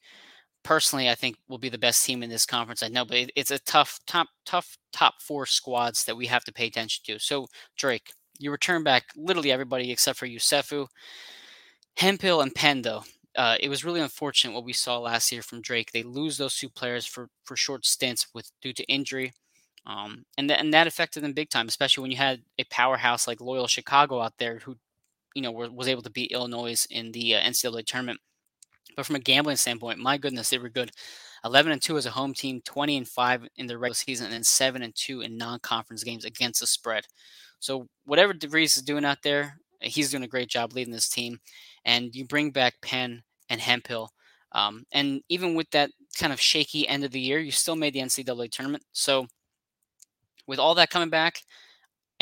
personally, I think will be the best team in this conference. I know, but it, it's a tough, top, tough top four squads that we have to pay attention to. So Drake, you return back literally everybody except for Yesufu, Hemphill, and. Though uh, it was really unfortunate what we saw last year from Drake. They lose those two players for for short stints with due to injury. Um, and, th- and that affected them big time, especially when you had a powerhouse like Loyola Chicago out there who, you know, were, was able to beat Illinois in the uh, NCAA tournament. But from a gambling standpoint, my goodness, they were good. 11 and 2 as a home team, 20 and 5 in the regular season, and then 7 and 2 in non-conference games against the spread. So whatever DeVries is doing out there, he's doing a great job leading this team. And you bring back Penn and Hemphill. Um, and even with that kind of shaky end of the year, you still made the NCAA tournament. So with all that coming back,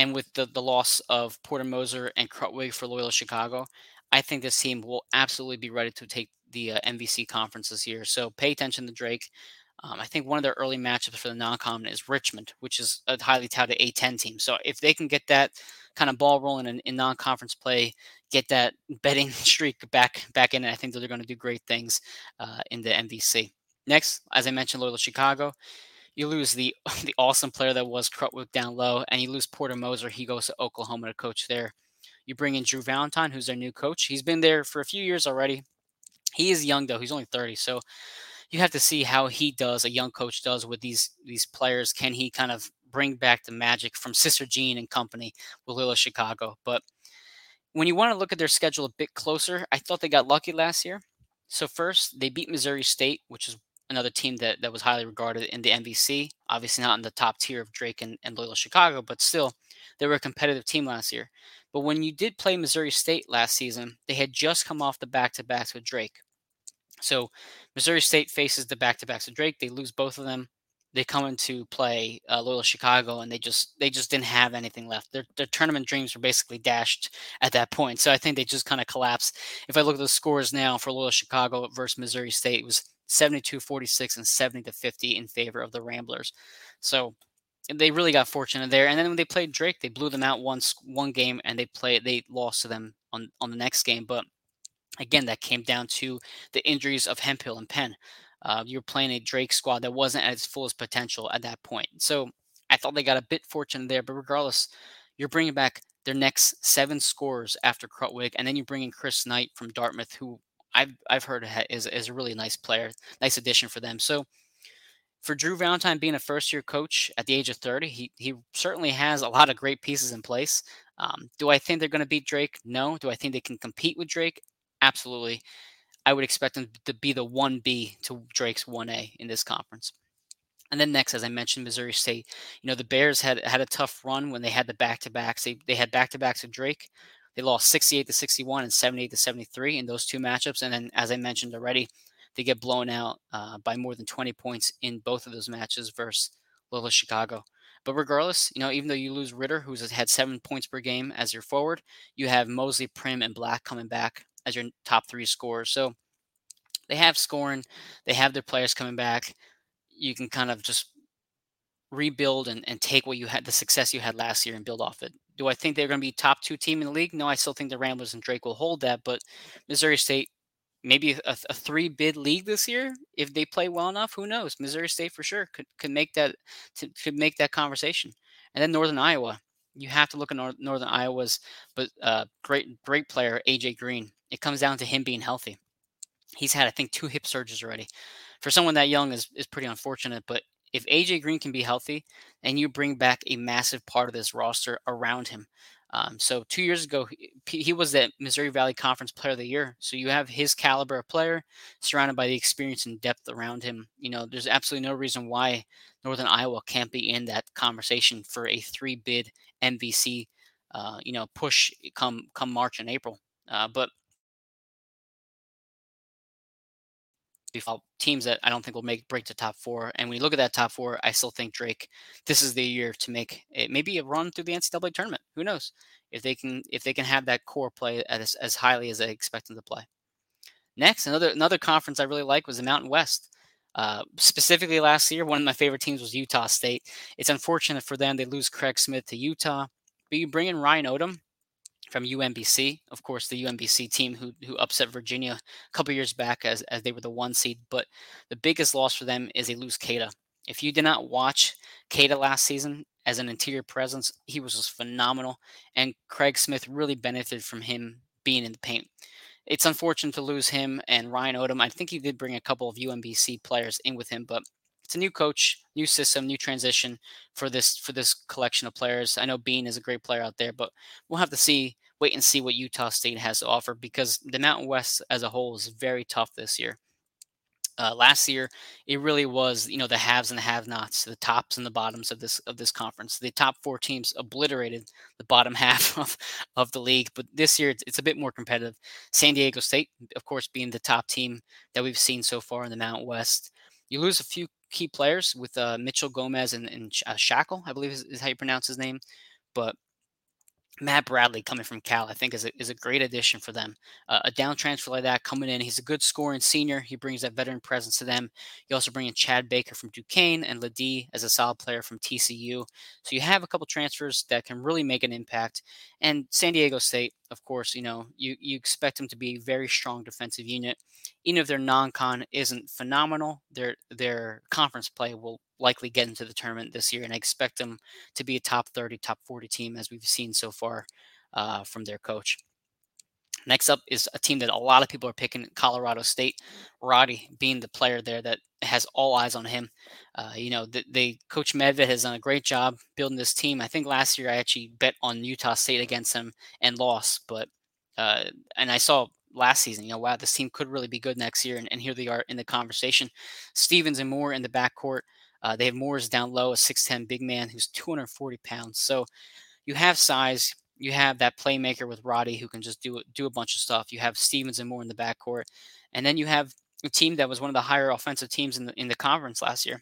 and with the, the loss of Porter Moser and Krutwig for Loyola Chicago, I think this team will absolutely be ready to take the uh, MVC conference this year. So pay attention to Drake. Um, I think one of their early matchups for the non-common is Richmond, which is a highly touted A10 team. So if they can get that kind of ball rolling in, in non-conference play, get that betting <laughs> streak back back in, I think that they're going to do great things uh, in the MVC. Next, as I mentioned, Loyola Chicago you lose the <laughs> the awesome player that was Krutwig down low, and you lose Porter Moser. He goes to Oklahoma to coach there. You bring in Drew Valentine, who's their new coach. He's been there for a few years already. He is young though; he's only 30, so you have to see how he does. A young coach does with these these players. Can he kind of bring back the magic from Sister Jean and company with Loyola Chicago? But when you want to look at their schedule a bit closer, I thought they got lucky last year. So first, they beat Missouri State, which is another team that, that was highly regarded in the MVC. Obviously, not in the top tier of Drake and, and Loyola Chicago, but still, they were a competitive team last year. But when you did play Missouri State last season, they had just come off the back to backs with Drake. So Missouri State faces the back to backs with Drake. They lose both of them. They come into play uh, Loyola Chicago, and they just they just didn't have anything left. Their, their tournament dreams were basically dashed at that point. So I think they just kind of collapsed. If I look at the scores now for Loyola Chicago versus Missouri State, it was 72 46 and 70 to 50 in favor of the Ramblers. So they really got fortunate there. And then when they played Drake, they blew them out once one game and they played they lost to them on on the next game. But again, that came down to the injuries of Hemphill and Penn. Uh, you're playing a Drake squad that wasn't at its fullest potential at that point. So I thought they got a bit fortunate there. But regardless, you're bringing back their next seven scores after Krutwig, and then you bring in Chris Knight from Dartmouth, who I've I've heard is is a really nice player, nice addition for them. So for Drew Valentine being a first year coach at the age of 30, he he certainly has a lot of great pieces in place. Um, do I think they're going to beat Drake? No. Do I think they can compete with Drake? Absolutely. I would expect them to be the 1B to Drake's 1A in this conference. And then next, as I mentioned, Missouri State. You know, the Bears had had a tough run when they had the back to backs. They, they had back to backs with Drake. They lost 68 to 61 and 78 to 73 in those two matchups. And then, as I mentioned already, they get blown out uh, by more than 20 points in both of those matches versus Loyola Chicago. But regardless, you know, even though you lose Ritter, who's had seven points per game as your forward, you have Mosley, Prim, and Black coming back as your top three scorers. So they have scoring, they have their players coming back. You can kind of just rebuild and, and take what you had, the success you had last year, and build off it. Do I think they're going to be top two team in the league? No, I still think the Ramblers and Drake will hold that. But Missouri State, maybe a, a, three bid league this year if they play well enough. Who knows? Missouri State for sure could could make that could make that conversation. And then Northern Iowa, you have to look at North, Northern Iowa's but uh, great great player AJ Green. It comes down to him being healthy. He's had I think two hip surgeries already. For someone that young is is pretty unfortunate, but if AJ Green can be healthy and you bring back a massive part of this roster around him, um, so two years ago, he, he was the Missouri Valley Conference Player of the Year. So you have his caliber of player surrounded by the experience and depth around him. You know, there's absolutely no reason why Northern Iowa can't be in that conversation for a three bid MVC. Uh, you know, push come come March and April. Uh, but teams that I don't think will make break to top four. And when you look at that top four, I still think Drake, this is the year to make it maybe a run through the NCAA tournament. Who knows if they can if they can have that core play as as highly as I expect them to play. Next, another another conference I really like was the Mountain West. Uh, specifically last year, one of my favorite teams was Utah State. It's unfortunate for them they lose Craig Smith to Utah, but you bring in Ryan Odom, from UMBC, of course, the UMBC team who who upset Virginia a couple years back as as they were the one seed. But the biggest loss for them is they lose Queta. If you did not watch Queta last season as an interior presence, he was just phenomenal, and Craig Smith really benefited from him being in the paint. It's unfortunate to lose him and Ryan Odom. I think he did bring a couple of UMBC players in with him, but it's a new coach, new system, new transition for this for this collection of players. I know Bean is a great player out there, but we'll have to see wait and see what Utah State has to offer because the Mountain West as a whole is very tough this year. Uh, last year, it really was you know the haves and the have-nots, the tops and the bottoms of this of this conference. The top four teams obliterated the bottom <laughs> half of, of the league, but this year it's, it's a bit more competitive. San Diego State, of course, being the top team that we've seen so far in the Mountain West. You lose a few key players with uh, Mitchell Gomez and, and uh, Schakel, I believe is, is, how you pronounce his name. But Matt Bradley coming from Cal, I think, is a, is a great addition for them. Uh, a down transfer like that coming in, he's a good scoring senior. He brings that veteran presence to them. You also bring in Chad Baker from Duquesne and Ledee as a solid player from TCU. So you have a couple transfers that can really make an impact. And San Diego State, of course, you know, you, you expect them to be a very strong defensive unit. Even if their non-con isn't phenomenal, their their conference play will likely get into the tournament this year, and I expect them to be a top 30, top 40 team as we've seen so far uh, from their coach. Next up is a team that a lot of people are picking, Colorado State. Roddy being the player there that has all eyes on him. Uh, you know, the, they coach Medved has done a great job building this team. I think last year I actually bet on Utah State against them and lost, but uh, and I saw last season, you know, wow, this team could really be good next year, and, and here they are in the conversation. Stevens and Moore in the backcourt. Uh, they have Moore's down low, a 6'10 big man who's 240 pounds. So you have size. You have that playmaker with Roddy who can just do do a bunch of stuff. You have Stevens and Moore in the backcourt, and then you have a team that was one of the higher offensive teams in the in the conference last year.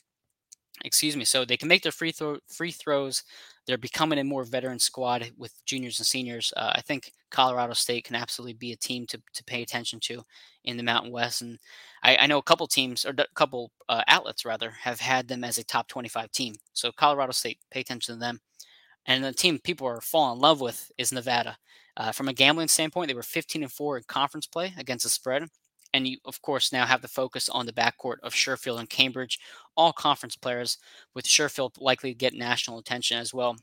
Excuse me. So they can make their free throw free throws. They're becoming a more veteran squad with juniors and seniors. Uh, I think Colorado State can absolutely be a team to to pay attention to in the Mountain West. And I, I know a couple teams or a couple uh, outlets rather have had them as a top 25 team. So Colorado State, pay attention to them. And the team people are falling in love with is Nevada. Uh, from a gambling standpoint, they were 15 and 4 in conference play against the spread. And you, of course, now have the focus on the backcourt of Sherfield and Cambridge, all conference players, with Sherfield likely to get national attention as well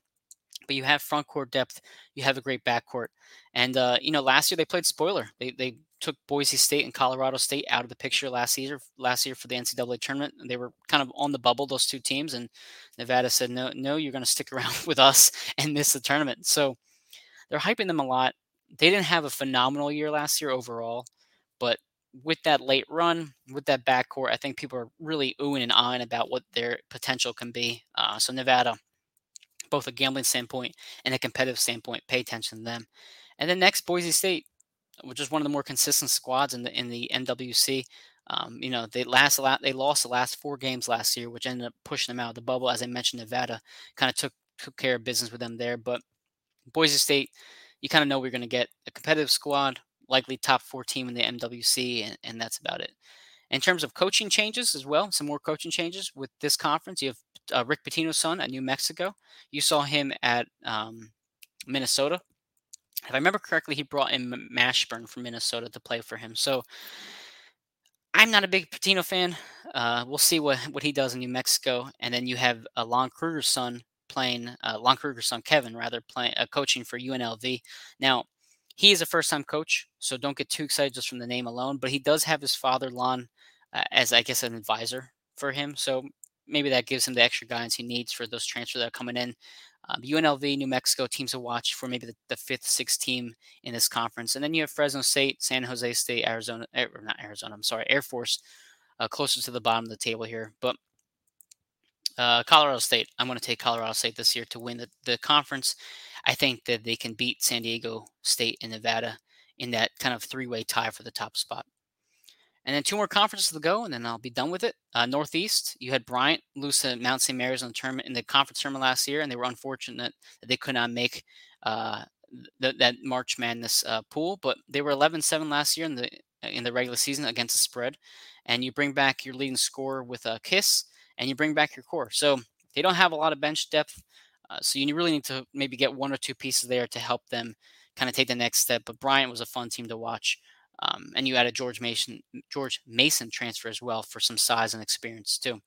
but you have front court depth. You have a great backcourt, and uh, you know last year they played spoiler. They they took Boise State and Colorado State out of the picture last year. Last year for the NCAA tournament, they were kind of on the bubble. Those two teams, and Nevada said, "No, no, you're going to stick <laughs> around with us and miss the tournament." So they're hyping them a lot. They didn't have a phenomenal year last year overall, but with that late run, with that backcourt, I think people are really oohing and eyeing about what their potential can be. Uh, so Nevada, both a gambling standpoint and a competitive standpoint, pay attention to them. And then next, Boise State, which is one of the more consistent squads in the in the MWC. Um, you know, they last they lost the last four games last year, which ended up pushing them out of the bubble. As I mentioned, Nevada kind of took took care of business with them there. But Boise State, you kind of know we're going to get a competitive squad, likely top four team in the MWC, and, and that's about it. In terms of coaching changes as well, some more coaching changes with this conference. You have uh, Rick Pitino's son at New Mexico. You saw him at um, Minnesota. If I remember correctly, he brought in Mashburn from Minnesota to play for him. So I'm not a big Pitino fan. Uh, we'll see what, what he does in New Mexico. And then you have uh, Lon Kruger's son playing, uh, Lon Kruger's son, Kevin, rather, playing, uh, coaching for UNLV. Now, he is a first time coach, so don't get too excited just from the name alone. But he does have his father, Lon, uh, as I guess an advisor for him. So maybe that gives him the extra guidance he needs for those transfers that are coming in. Um, UNLV, New Mexico teams to watch for maybe the, the, fifth, sixth team in this conference. And then you have Fresno State, San Jose State, Arizona, or not Arizona, I'm sorry, Air Force, uh, closer to the bottom of the table here. But uh, Colorado State, I'm going to take Colorado State this year to win the, the conference. I think that they can beat San Diego State and Nevada in that kind of three way tie for the top spot. And then two more conferences to go, and then I'll be done with it. Uh, Northeast, you had Bryant lose to Mount St. Mary's in the tournament in the conference tournament last year, and they were unfortunate that they could not make uh, th- that March Madness uh, pool. But they were 11-7 last year in the in the regular season against the spread. And you bring back your leading scorer with a kiss, and you bring back your core. So they don't have a lot of bench depth. Uh, so you really need to maybe get one or two pieces there to help them kind of take the next step. But Bryant was a fun team to watch. Um, and you add a George Mason George Mason transfer as well for some size and experience too.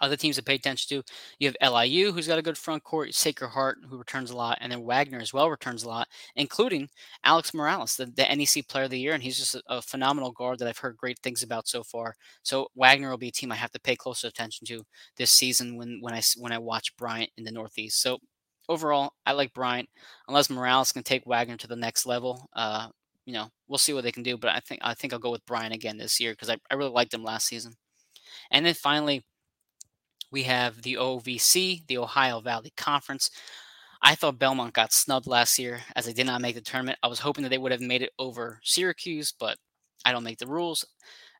Other teams to pay attention to, you have LIU, who's got a good front court, Sacred Heart, who returns a lot, and then Wagner as well returns a lot, including Alex Morales, the, the NEC Player of the Year, and he's just a, a, phenomenal guard that I've heard great things about so far. So Wagner will be a team I have to pay closer attention to this season when when I when I watch Bryant in the Northeast. So overall, I like Bryant, unless Morales can take Wagner to the next level. Uh, you know, we'll see what they can do. But I think I think I'll go with Bryant again this year because I, I really liked him last season. And then finally, we have the OVC, the Ohio Valley Conference. I thought Belmont got snubbed last year as they did not make the tournament. I was hoping that they would have made it over Syracuse, but I don't make the rules.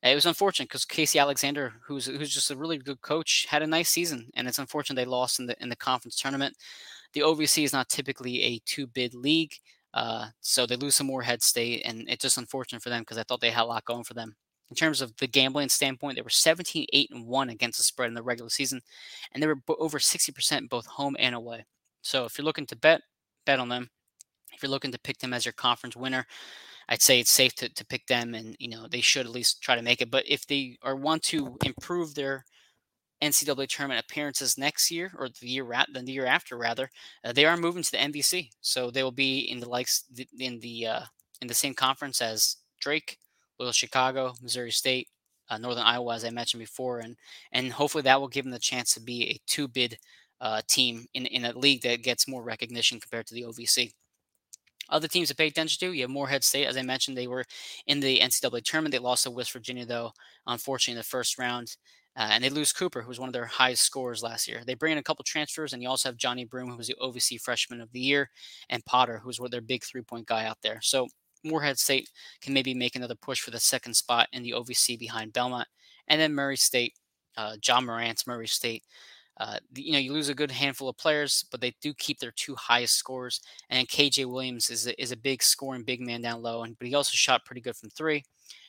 It was unfortunate because Casey Alexander, who's who's just a really good coach, had a nice season, and it's unfortunate they lost in the in the conference tournament. The OVC is not typically a two bid league. Uh, so they lose some more head state, and it's just unfortunate for them because I thought they had a lot going for them. In terms of the gambling standpoint, they were 17, 8, and 1 against the spread in the regular season, and they were over 60% both home and away. So if you're looking to bet, bet on them. If you're looking to pick them as your conference winner, I'd say it's safe to, to pick them, and you know they should at least try to make it. But if they are want to improve their NCAA tournament appearances next year or the year the year after rather, uh, they are moving to the MVC, so they will be in the likes in the uh, in the same conference as Drake, Little Chicago, Missouri State, uh, Northern Iowa, as I mentioned before, and and hopefully that will give them the chance to be a two bid uh, team in in a league that gets more recognition compared to the OVC. Other teams to pay attention to, you have Morehead State. As I mentioned, they were in the NCAA tournament. They lost to West Virginia, though, unfortunately, in the first round. Uh, and they lose Cooper, who was one of their highest scorers last year. They bring in a couple transfers, and you also have Johni Broome, who was the OVC Freshman of the Year, and Potter, who was their big three point guy out there. So Morehead State can maybe make another push for the second spot in the OVC behind Belmont. And then Murray State, uh, Ja Morant's Murray State. Uh, you know, you lose a good handful of players, but they do keep their two highest scores. And KJ Williams is a, is a big scoring big man down low, and but he also shot pretty good from three.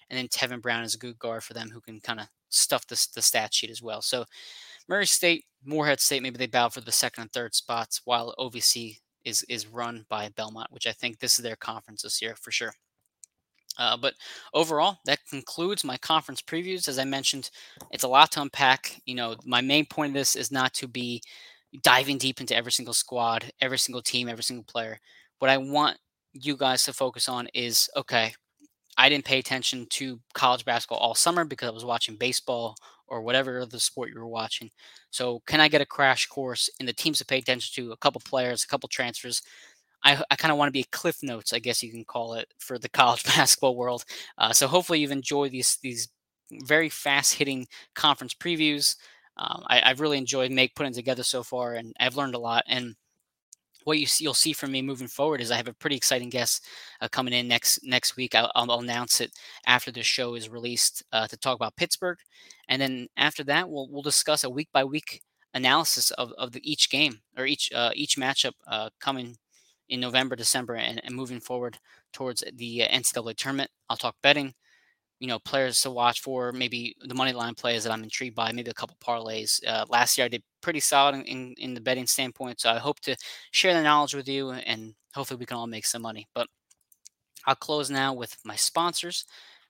And then Tevin Brown is a good guard for them who can kind of stuff the, the stat sheet as well. So Murray State, Morehead State, maybe they battle for the second and third spots, while OVC is is run by Belmont, which I think this is their conference this year for sure. Uh, but overall, that concludes my conference previews. As I mentioned, it's a lot to unpack. You know, my main point of this is not to be diving deep into every single squad, every single team, every single player. What I want you guys to focus on is okay, I didn't pay attention to college basketball all summer because I was watching baseball or whatever other sport you were watching. So, can I get a crash course in the teams to pay attention to, a couple players, a couple transfers? I, I kind of want to be a cliff notes, I guess you can call it, for the <laughs> college basketball world. Uh, so, hopefully, you've enjoyed these these very fast hitting conference previews. Um, I, have really enjoyed make putting together so far, and I've learned a lot. And what you see, you'll see from me moving forward is I have a pretty exciting guest uh, coming in next next week. I'll, I'll, announce it after the show is released uh, to talk about Pittsburgh, and then after that, we'll we'll discuss a week by week analysis of, of the, each game or each uh, each matchup uh, coming in November, December, and, and moving forward towards the uh, NCAA tournament. I'll talk betting you know players to watch for maybe the money line plays that i'm intrigued by maybe a couple parlays uh, last year i did pretty solid in, in, in, the betting standpoint so i hope to share the knowledge with you and hopefully we can all make some money but i'll close now with my sponsors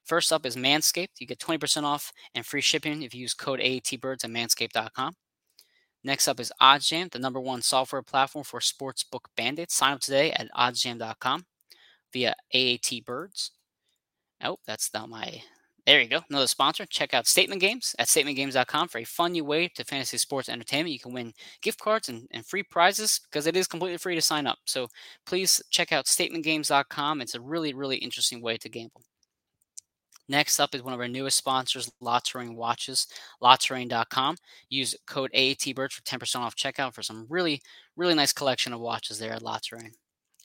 First up is Manscaped. You get 20% off and free shipping if you use code AATBirds at manscaped.com. Next up is OddsJam, the number one software platform for sportsbook bandits. Sign up today at oddsjam.com via AAT Birds. Oh, that's not my. There you go. Another sponsor. Check out Statement Games at statementgames.com for a fun new way to fantasy sports entertainment. You can win gift cards and, and free prizes because it is completely free to sign up. So please check out statementgames.com. It's a really, really interesting way to gamble. Next up is one of our newest sponsors, La Touraine Watches, LaTouraine.com. Use code AATBirds for 10% off checkout for some really, really nice collection of watches there at La Touraine.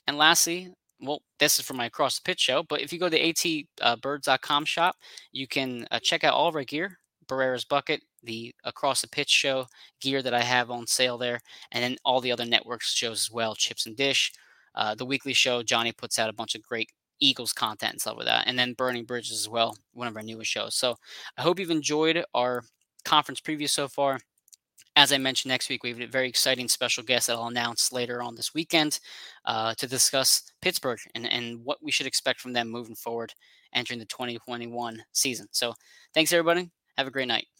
And lastly, well, this is for my Across the Pitch show, but if you go to atbirds.com shop, you can uh, check out all of our gear, Barrera's Bucket, the Across the Pitch show gear that I have on sale there, and then all the other networks shows as well, Chips and Dish. Uh, the weekly show, Johnny puts out a bunch of great Eagles content and stuff like that. And then Burning Bridges as well, one of our newest shows. So I hope you've enjoyed our conference preview so far. As I mentioned, next week we have a very exciting special guest that I'll announce later on this weekend uh, to discuss Pittsburgh and, and what we should expect from them moving forward entering the 2021 season. So thanks, everybody. Have a great night.